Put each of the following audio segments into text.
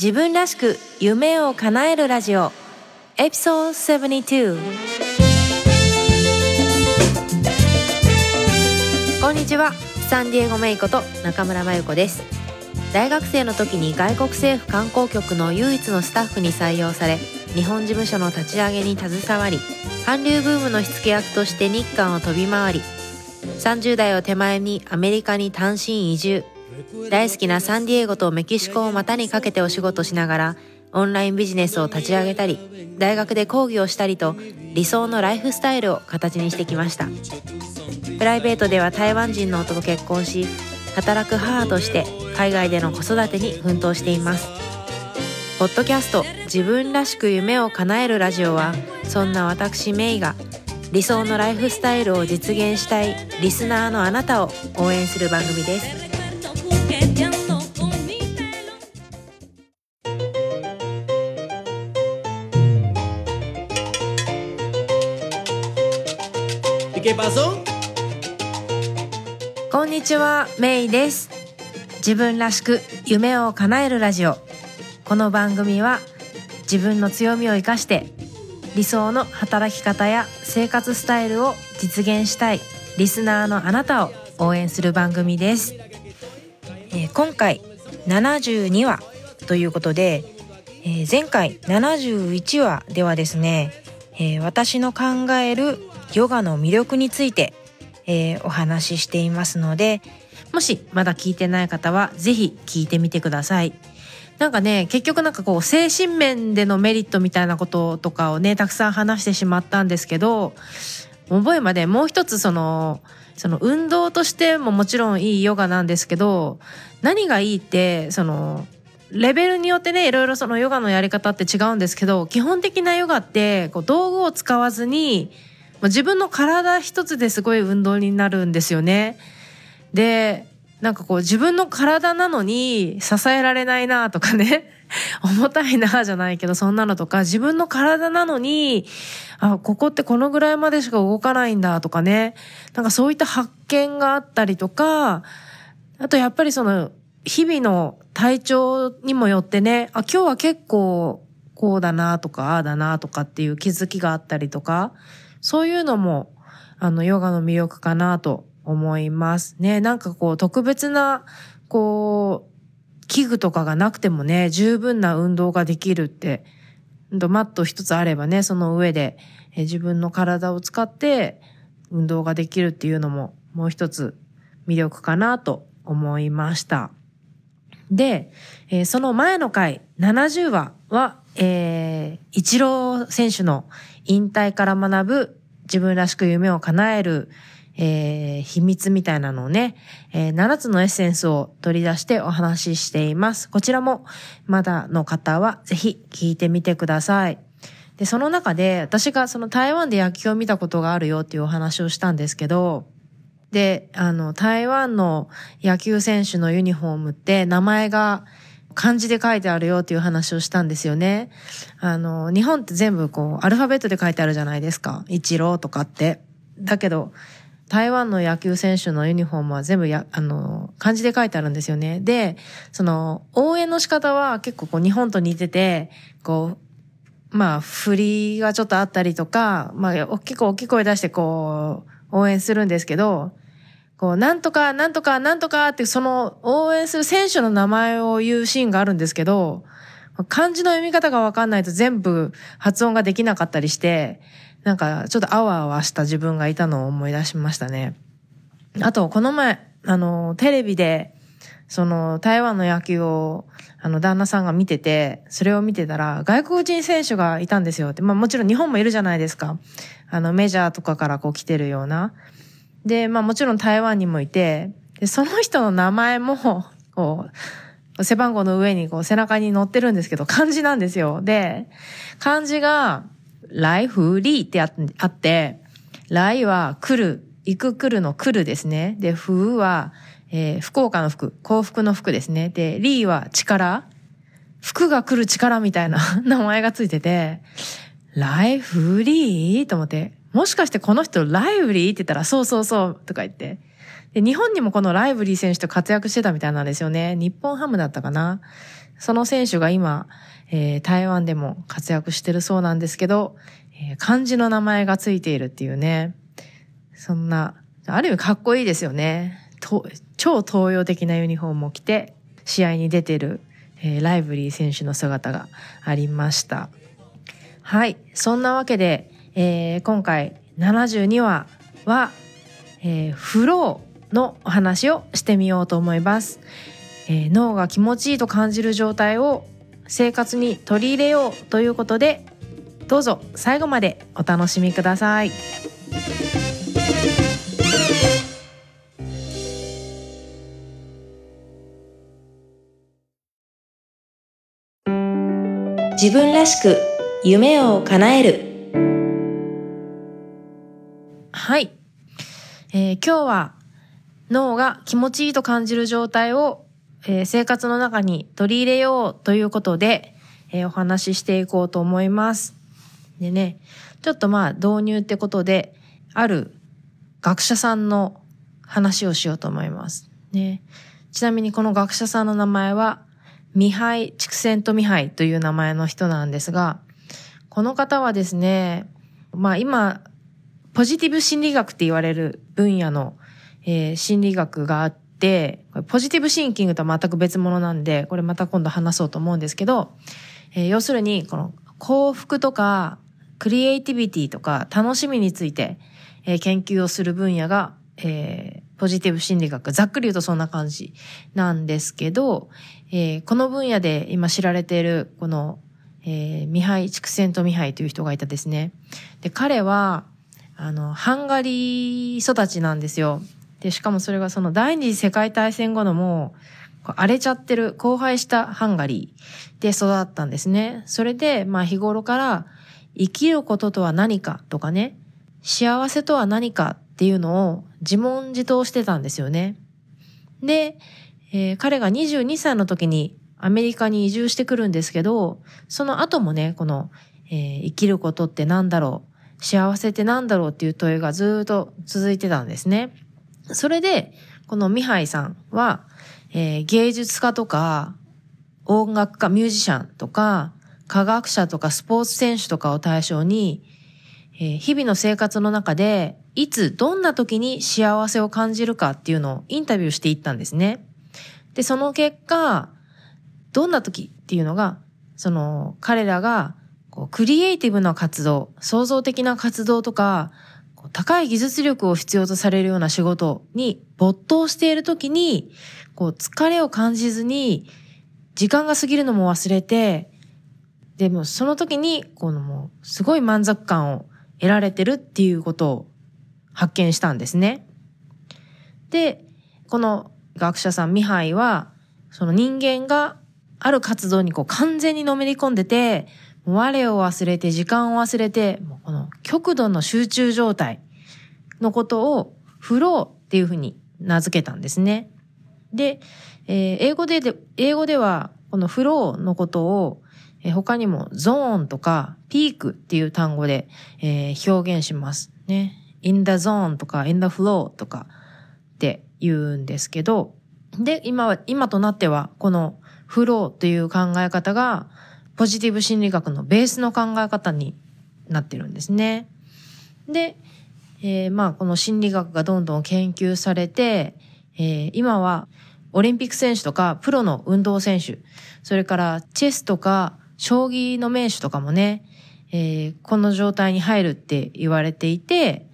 自分らしく夢を叶えるラジオ。エピソード72こんにちは。サンディエゴメイコと中村真由子です。大学生の時に外国政府観光局の唯一のスタッフに採用され日本事務所の立ち上げに携わり韓流ブームの火付け役として日韓を飛び回り30代を手前にアメリカに単身移住。大好きなサンディエゴとメキシコを股にかけてお仕事しながらオンラインビジネスを立ち上げたり大学で講義をしたりと理想のライフスタイルを形にしてきました。プライベートでは台湾人の夫と結婚し働く母として海外での子育てに奮闘しています。ポッドキャスト自分らしく夢を叶えるラジオはそんな私メイが理想のライフスタイルを実現したいリスナーのあなたを応援する番組です。こんにちはメイです。自分らしく夢を叶えるラジオ。この番組は自分の強みを生かして理想の働き方や生活スタイルを実現したいリスナーのあなたを応援する番組です、えー、今回72話ということで、えー、前回71話ではですね、えー、私の考えるヨガの魅力について、えー、お話ししていますのでもしまだ聞いてない方は是非聞いてみてください。なんかね結局なんかこう精神面でのメリットみたいなこととかをねたくさん話してしまったんですけど覚えまでもう一つそのその運動としてももちろんいいヨガなんですけど何がいいってそのレベルによってねいろいろそのヨガのやり方って違うんですけど基本的なヨガってこう道具を使わずに自分の体一つですごい運動になるんですよね。でなんかこう自分の体なのに支えられないなとかね。重たいなじゃないけどそんなのとか自分の体なのにあここってこのぐらいまでしか動かないんだとかね。なんかそういった発見があったりとかあとやっぱりその日々の体調にもよってねあ今日は結構こうだなとかああだなとかっていう気づきがあったりとか。そういうのもあのヨガの魅力かなと思いますね。なんかこう特別な、こう、器具とかがなくてもね、十分な運動ができるって、マット一つあればね、その上で自分の体を使って運動ができるっていうのももう一つ魅力かなと思いました。で、えー、その前の回70話は、えー、一郎選手の引退から学ぶ自分らしく夢を叶えるえー、秘密みたいなのをね、えー、7つのエッセンスを取り出してお話ししています。こちらもまだの方はぜひ聞いてみてください。で、その中で私がその台湾で野球を見たことがあるよっていうお話をしたんですけど、で、あの、台湾の野球選手のユニフォームって名前が漢字で書いてあるよっていう話をしたんですよね。あの、日本って全部こう、アルファベットで書いてあるじゃないですか。一郎とかって。だけど、台湾の野球選手のユニフォームは全部や、あの、漢字で書いてあるんですよね。で、その、応援の仕方は結構こう日本と似てて、こう、まあ、振りがちょっとあったりとか、まあ、結構大きい声出してこう、応援するんですけど、こう、なんとか、なんとか、なんとかって、その、応援する選手の名前を言うシーンがあるんですけど、漢字の読み方がわかんないと全部発音ができなかったりして、なんかちょっとあわあわした自分がいたのを思い出しましたね。あと、この前、あの、テレビで、その、台湾の野球を、あの、旦那さんが見てて、それを見てたら、外国人選手がいたんですよって。まあもちろん日本もいるじゃないですか。あの、メジャーとかからこう来てるような。で、まあもちろん台湾にもいて、で、その人の名前も、こう、背番号の上にこう背中に載ってるんですけど、漢字なんですよ。で、漢字が、来風リーってあって、来は来る、行く来るの来るですね。で、風は、えー、福岡の福、幸福の福ですね。で、リーは力、服が来る力みたいな 名前がついてて、ライフリーと思って、もしかしてこの人ライブリーって言ったら、そうそうそうとか言って。で、日本にもこのライブリー選手と活躍してたみたいなんですよね。日本ハムだったかな。その選手が今、えー、台湾でも活躍してるそうなんですけど、えー、漢字の名前がついているっていうね。そんな、ある意味かっこいいですよね。と超東洋的なユニフォームを着て、試合に出てる、えー、ライブリー選手の姿がありました。はい。そんなわけで、えー、今回72話は、えー、フローのお話をしてみようと思います。えー、脳が気持ちいいと感じる状態を生活に取り入れようということでどうぞ最後までお楽しみください。自分らしく夢を叶えるえー、今日は脳が気持ちいいと感じる状態を、えー、生活の中に取り入れようということで、えー、お話ししていこうと思います。でね、ちょっとまあ導入ってことで、ある学者さんの話をしようと思います。ね。ちなみにこの学者さんの名前は、ミハイ・チクセント・ミハイという名前の人なんですが、この方はですね、まあ今、ポジティブ心理学って言われる分野のえー、心理学があって、ポジティブシンキングとは全く別物なんで、これまた今度話そうと思うんですけど、えー、要するに、この幸福とか、クリエイティビティとか楽しみについて、えー、研究をする分野が、えー、ポジティブ心理学。ざっくり言うとそんな感じなんですけど、えー、この分野で今知られている、この、えー、ミハイ、畜生とミハイという人がいたですね。で、彼は、あの、ハンガリー育ちなんですよ。で、しかもそれがその第二次世界大戦後のもう、荒れちゃってる、荒廃したハンガリーで育ったんですね。それで、まあ日頃から生きることとは何かとかね、幸せとは何かっていうのを自問自答してたんですよね。で、えー、彼が22歳の時にアメリカに移住してくるんですけど、その後もね、この、えー、生きることって何だろう幸せって何だろうっていう問いがずっと続いてたんですね。それで、このミハイさんは、えー、芸術家とか、音楽家、ミュージシャンとか、科学者とかスポーツ選手とかを対象に、えー、日々の生活の中で、いつ、どんな時に幸せを感じるかっていうのをインタビューしていったんですね。で、その結果、どんな時っていうのが、その、彼らが、こう、クリエイティブな活動、創造的な活動とか、高い技術力を必要とされるような仕事に没頭しているときに、こう疲れを感じずに、時間が過ぎるのも忘れて、でもその時に、このもうすごい満足感を得られてるっていうことを発見したんですね。で、この学者さんミハイは、その人間がある活動にこう完全にのめり込んでて、我を忘れて、時間を忘れて、もうこの極度の集中状態のことをフローっていうふうに名付けたんですね。で、えー、英語でで、英語ではこのフローのことを、え、他にもゾーンとかピークっていう単語で、えー、表現しますね。in the zone とか in the flow とかって言うんですけど、で、今は、今となってはこのフローという考え方がポジティブ心理学のベースの考え方になってるんですね。で、えー、まあこの心理学がどんどん研究されて、えー、今はオリンピック選手とかプロの運動選手、それからチェスとか将棋の名手とかもね、えー、この状態に入るって言われていて、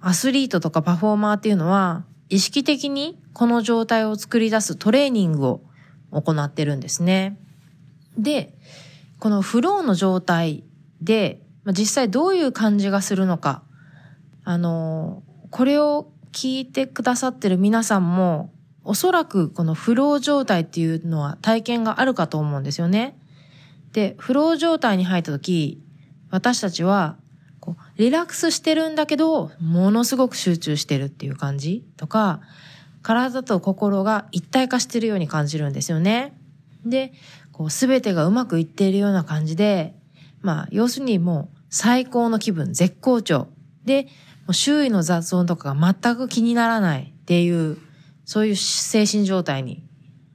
アスリートとかパフォーマーっていうのは意識的にこの状態を作り出すトレーニングを行ってるんですね。で、このフローの状態で、まあ、実際どういう感じがするのか、あの、これを聞いてくださってる皆さんも、おそらくこのフロー状態っていうのは体験があるかと思うんですよね。で、フロー状態に入った時、私たちは、リラックスしてるんだけど、ものすごく集中してるっていう感じとか、体と心が一体化してるように感じるんですよね。で、こう、すべてがうまくいっているような感じで、まあ、要するにもう、最高の気分、絶好調。で、もう周囲の雑音とかが全く気にならないっていう、そういう精神状態に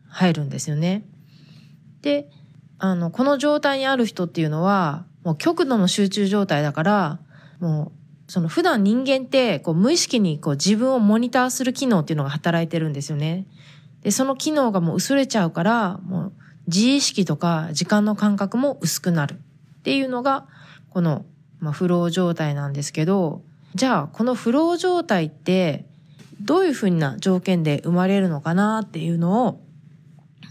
入るんですよね。で、あの、この状態にある人っていうのは、もう極度の集中状態だから、もう、その普段人間ってこう無意識にこう自分をモニターする機能っていうのが働いてるんですよね。で、その機能がもう薄れちゃうから、もう自意識とか時間の感覚も薄くなるっていうのが、この、まあ、フロー状態なんですけど、じゃあこのフロー状態ってどういうふうな条件で生まれるのかなっていうのを、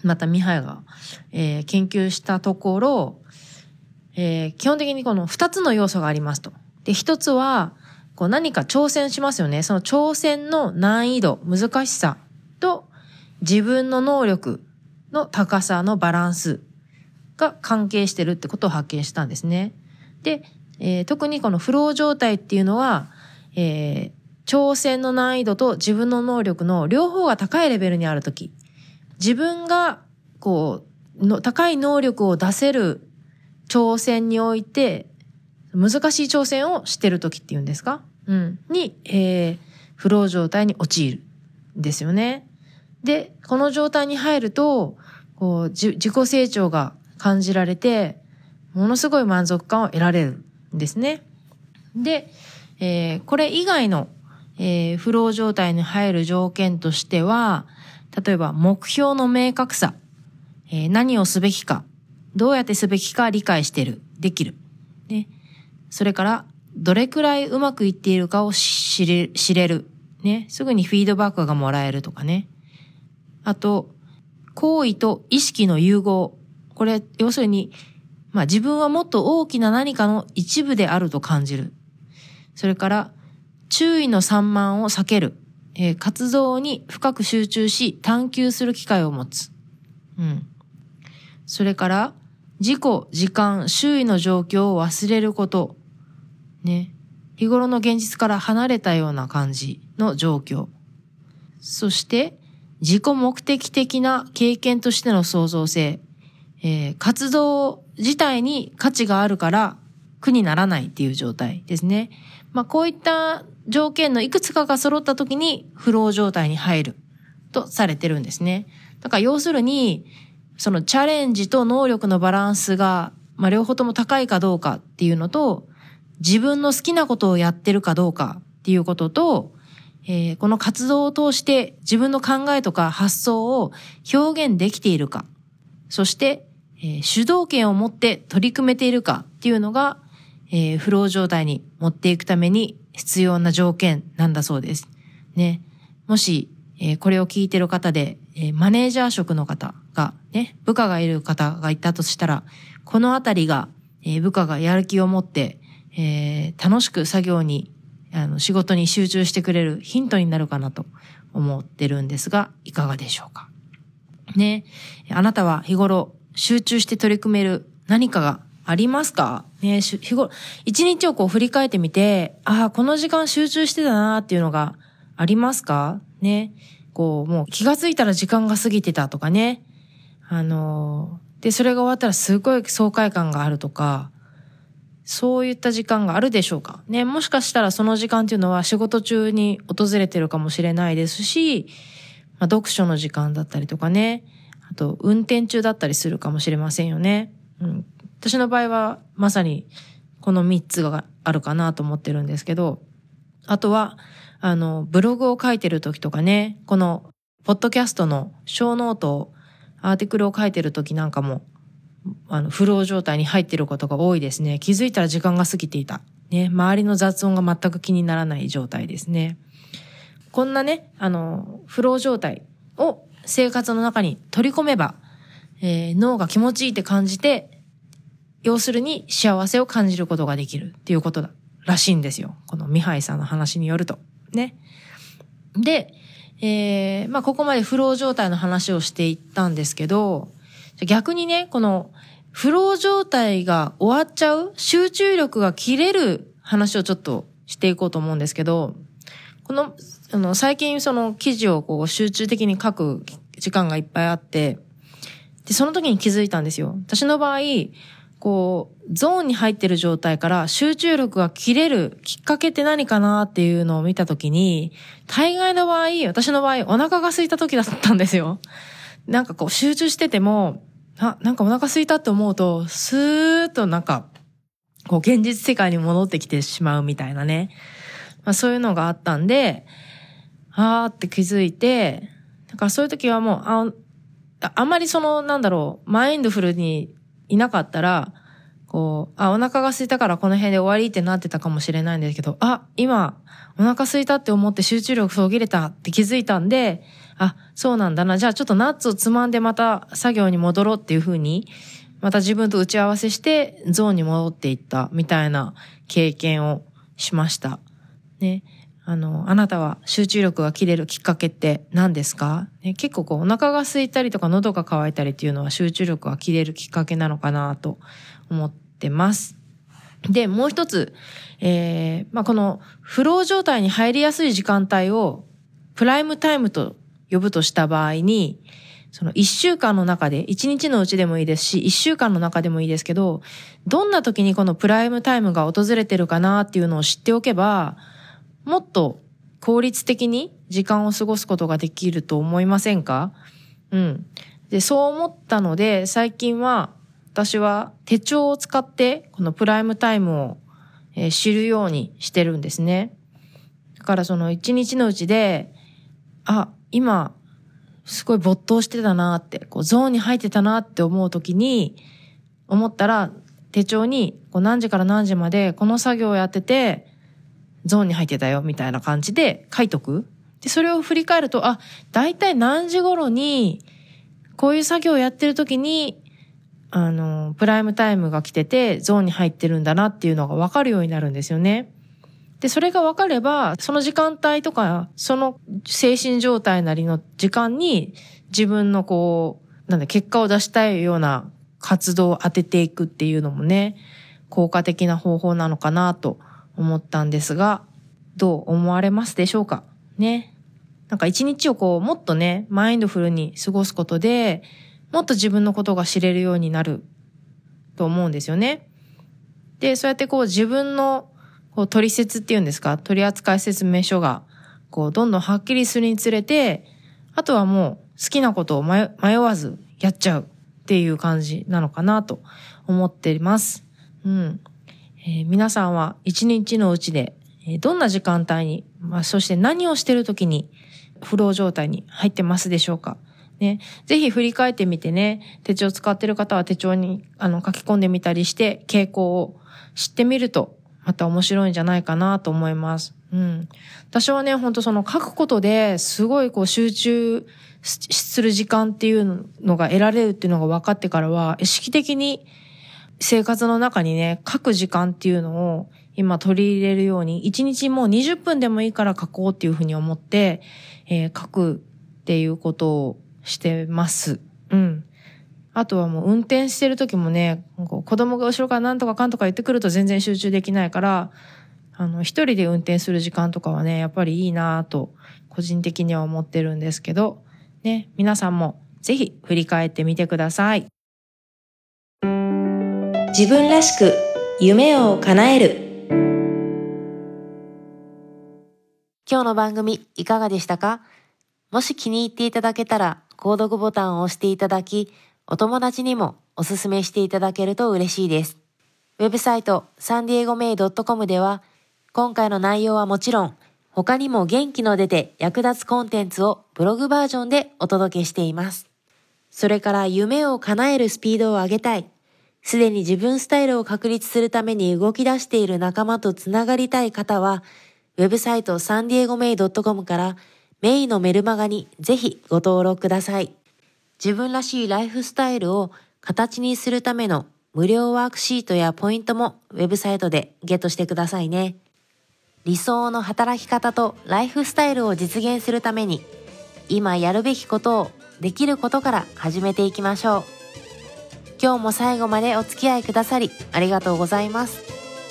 またミハイが、えー、研究したところ、えー、基本的にこの二つの要素がありますと。で、一つは、こう何か挑戦しますよね。その挑戦の難易度、難しさと自分の能力の高さのバランスが関係してるってことを発見したんですね。で、えー、特にこのフロー状態っていうのは、えー、挑戦の難易度と自分の能力の両方が高いレベルにあるとき、自分が、こう、の、高い能力を出せる挑戦において、難しい挑戦をしてるときっていうんですか？うん。に、えー、フロー状態に陥る。ですよね。で、この状態に入ると、こう、自己成長が感じられて、ものすごい満足感を得られるんですね。で、えー、これ以外の、えー、フロー状態に入る条件としては、例えば目標の明確さ、えー、何をすべきか、どうやってすべきか理解してる、できる。ね。それから、どれくらいうまくいっているかを知れ知れる。ね。すぐにフィードバックがもらえるとかね。あと、行為と意識の融合。これ、要するに、まあ自分はもっと大きな何かの一部であると感じる。それから、注意の散漫を避ける。えー、活動に深く集中し探求する機会を持つ。うん。それから、自己、時間、周囲の状況を忘れること。ね。日頃の現実から離れたような感じの状況。そして、自己目的的な経験としての創造性、えー、活動自体に価値があるから苦にならないっていう状態ですね。まあこういった条件のいくつかが揃った時にフロー状態に入るとされてるんですね。だから要するに、そのチャレンジと能力のバランスが、まあ両方とも高いかどうかっていうのと、自分の好きなことをやってるかどうかっていうことと、えー、この活動を通して自分の考えとか発想を表現できているか、そして、えー、主導権を持って取り組めているかっていうのが、えー、フロー状態に持っていくために必要な条件なんだそうです。ね。もし、えー、これを聞いてる方で、えー、マネージャー職の方が、ね、部下がいる方がいたとしたら、このあたりが、えー、部下がやる気を持って、えー、楽しく作業にあの、仕事に集中してくれるヒントになるかなと思ってるんですが、いかがでしょうか？ね。あなたは日頃集中して取り組める何かがありますか？ね、日頃、一日をこう振り返ってみて、ああ、この時間集中してたなっていうのがありますか？ね。こう、もう気がついたら時間が過ぎてたとかね。あのー、で、それが終わったらすごい爽快感があるとか、そういった時間があるでしょうか？ね、もしかしたらその時間っていうのは仕事中に訪れてるかもしれないですし、まあ、読書の時間だったりとかね、あと運転中だったりするかもしれませんよね。うん。私の場合はまさにこの3つがあるかなと思ってるんですけど、あとは、あの、ブログを書いてる時とかね、この、ポッドキャストの小ノート、アーティクルを書いてる時なんかも、あの、フロー状態に入っていることが多いですね。気づいたら時間が過ぎていた。ね、周りの雑音が全く気にならない状態ですね。こんなね、あの、フロー状態を生活の中に取り込めば、えー、脳が気持ちいいって感じて、要するに幸せを感じることができるっていうことだ、らしいんですよ。このミハイさんの話によると。ね。で、えー、まあ、ここまでフロー状態の話をしていったんですけど、逆にね、この、フロー状態が終わっちゃう集中力が切れる話をちょっとしていこうと思うんですけど、この、あの、最近その記事をこう集中的に書く時間がいっぱいあって、で、その時に気づいたんですよ。私の場合、こう、ゾーンに入ってる状態から集中力が切れるきっかけって何かなっていうのを見た時に、大概の場合、私の場合、お腹が空いた時だったんですよ。なんかこう集中してても、あ、なんかお腹空いたって思うと、スーッとなんか、こう現実世界に戻ってきてしまうみたいなね。まあそういうのがあったんで、あーって気づいて、だからそういう時はもう、あ、あんまりその、なんだろう、マインドフルにいなかったら、こう、あ、お腹が空いたからこの辺で終わりってなってたかもしれないんですけど、あ、今、お腹空いたって思って集中力途切れたって気づいたんで、あ、そうなんだな。じゃあちょっとナッツをつまんでまた作業に戻ろうっていうふうに、また自分と打ち合わせしてゾーンに戻っていったみたいな経験をしました。ね。あの、あなたは集中力が切れるきっかけって何ですか、ね、結構こうお腹が空いたりとか喉が渇いたりっていうのは集中力が切れるきっかけなのかなと思ってます。で、もう一つ、えー、まあ、このフロー状態に入りやすい時間帯をプライムタイムと呼ぶとした場合に、その一週間の中で、一日のうちでもいいですし、一週間の中でもいいですけど、どんな時にこのプライムタイムが訪れてるかなっていうのを知っておけば、もっと効率的に時間を過ごすことができると思いませんか？うん。で、そう思ったので、最近は私は手帳を使ってこのプライムタイムを、知るようにしてるんですね。だからその一日のうちで、あ、今、すごい没頭してたなって、こうゾーンに入ってたなって思う時に、思ったら手帳にこう何時から何時までこの作業をやってて、ゾーンに入ってたよみたいな感じで書いとく。で、それを振り返ると、あ、だいたい何時頃に、こういう作業をやってる時に、あの、プライムタイムが来てて、ゾーンに入ってるんだなっていうのがわかるようになるんですよね。で、それが分かれば、その時間帯とか、その精神状態なりの時間に自分のこう、なんだ、結果を出したいような活動を当てていくっていうのもね、効果的な方法なのかなと思ったんですが、どう思われますでしょうか？ね。なんか一日をこう、もっとね、マインドフルに過ごすことで、もっと自分のことが知れるようになると思うんですよね。で、そうやってこう自分のこう取説っていうんですか、取扱説明書が、こう、どんどんはっきりするにつれて、あとはもう好きなことを迷わずやっちゃうっていう感じなのかなと思っています。うん。えー、皆さんは一日のうちで、え、どんな時間帯に、まあ、そして何をしてる時に、フロー状態に入ってますでしょうか？ね。ぜひ振り返ってみてね、手帳使ってる方は手帳にあの書き込んでみたりして、傾向を知ってみるとまた面白いんじゃないかなと思います。うん。私はね、ほんとその書くことですごいこう集中する時間っていうのが得られるっていうのが分かってからは、意識的に生活の中にね、書く時間っていうのを今取り入れるように、1日もう20分でもいいから書こうっていうふうに思って、えー、書くっていうことをしてます。うん。あとはもう運転してる時もね、子供が後ろから何とかかんとか言ってくると全然集中できないから、あの、一人で運転する時間とかはね、やっぱりいいなと、個人的には思ってるんですけど、ね、皆さんもぜひ振り返ってみてください。自分らしく夢を叶える。今日の番組いかがでしたか？もし気に入っていただけたら、購読ボタンを押していただき、お友達にもおすすめしていただけると嬉しいです。ウェブサイトサンディエゴメイドットコムでは今回の内容はもちろん他にも元気の出て役立つコンテンツをブログバージョンでお届けしています。それから夢を叶えるスピードを上げたい。すでに自分スタイルを確立するために動き出している仲間とつながりたい方は、ウェブサイトサンディエゴメイドットコムからメイのメルマガにぜひご登録ください。自分らしいライフスタイルを形にするための無料ワークシートやポイントもウェブサイトでゲットしてくださいね。理想の働き方とライフスタイルを実現するために今やるべきことをできることから始めていきましょう。今日も最後までお付き合いくださりありがとうございます。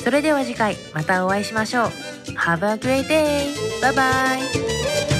それでは次回またお会いしましょう。Have a great day! Bye bye!